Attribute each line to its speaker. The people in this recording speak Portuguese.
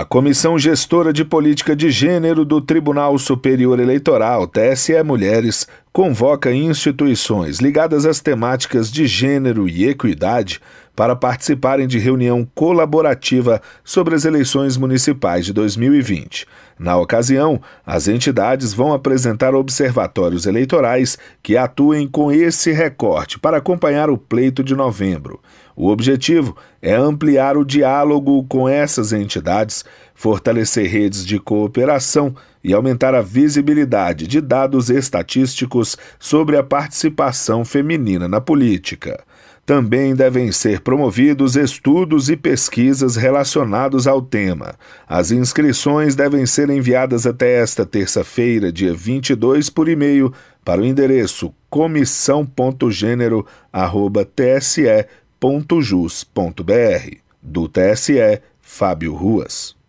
Speaker 1: A Comissão Gestora de Política de Gênero do Tribunal Superior Eleitoral, TSE Mulheres, convoca instituições ligadas às temáticas de gênero e equidade para participarem de reunião colaborativa sobre as eleições municipais de 2020. Na ocasião, as entidades vão apresentar observatórios eleitorais que atuem com esse recorte para acompanhar o pleito de novembro. O objetivo é ampliar o diálogo com essas entidades, fortalecer redes de cooperação e aumentar a visibilidade de dados estatísticos sobre a participação feminina na política. Também devem ser promovidos estudos e pesquisas relacionados ao tema. As inscrições devem ser enviadas até esta terça-feira, dia 22, por e-mail, para o endereço comissão.gênero.tse.jus.br. Do TSE, Fábio Ruas.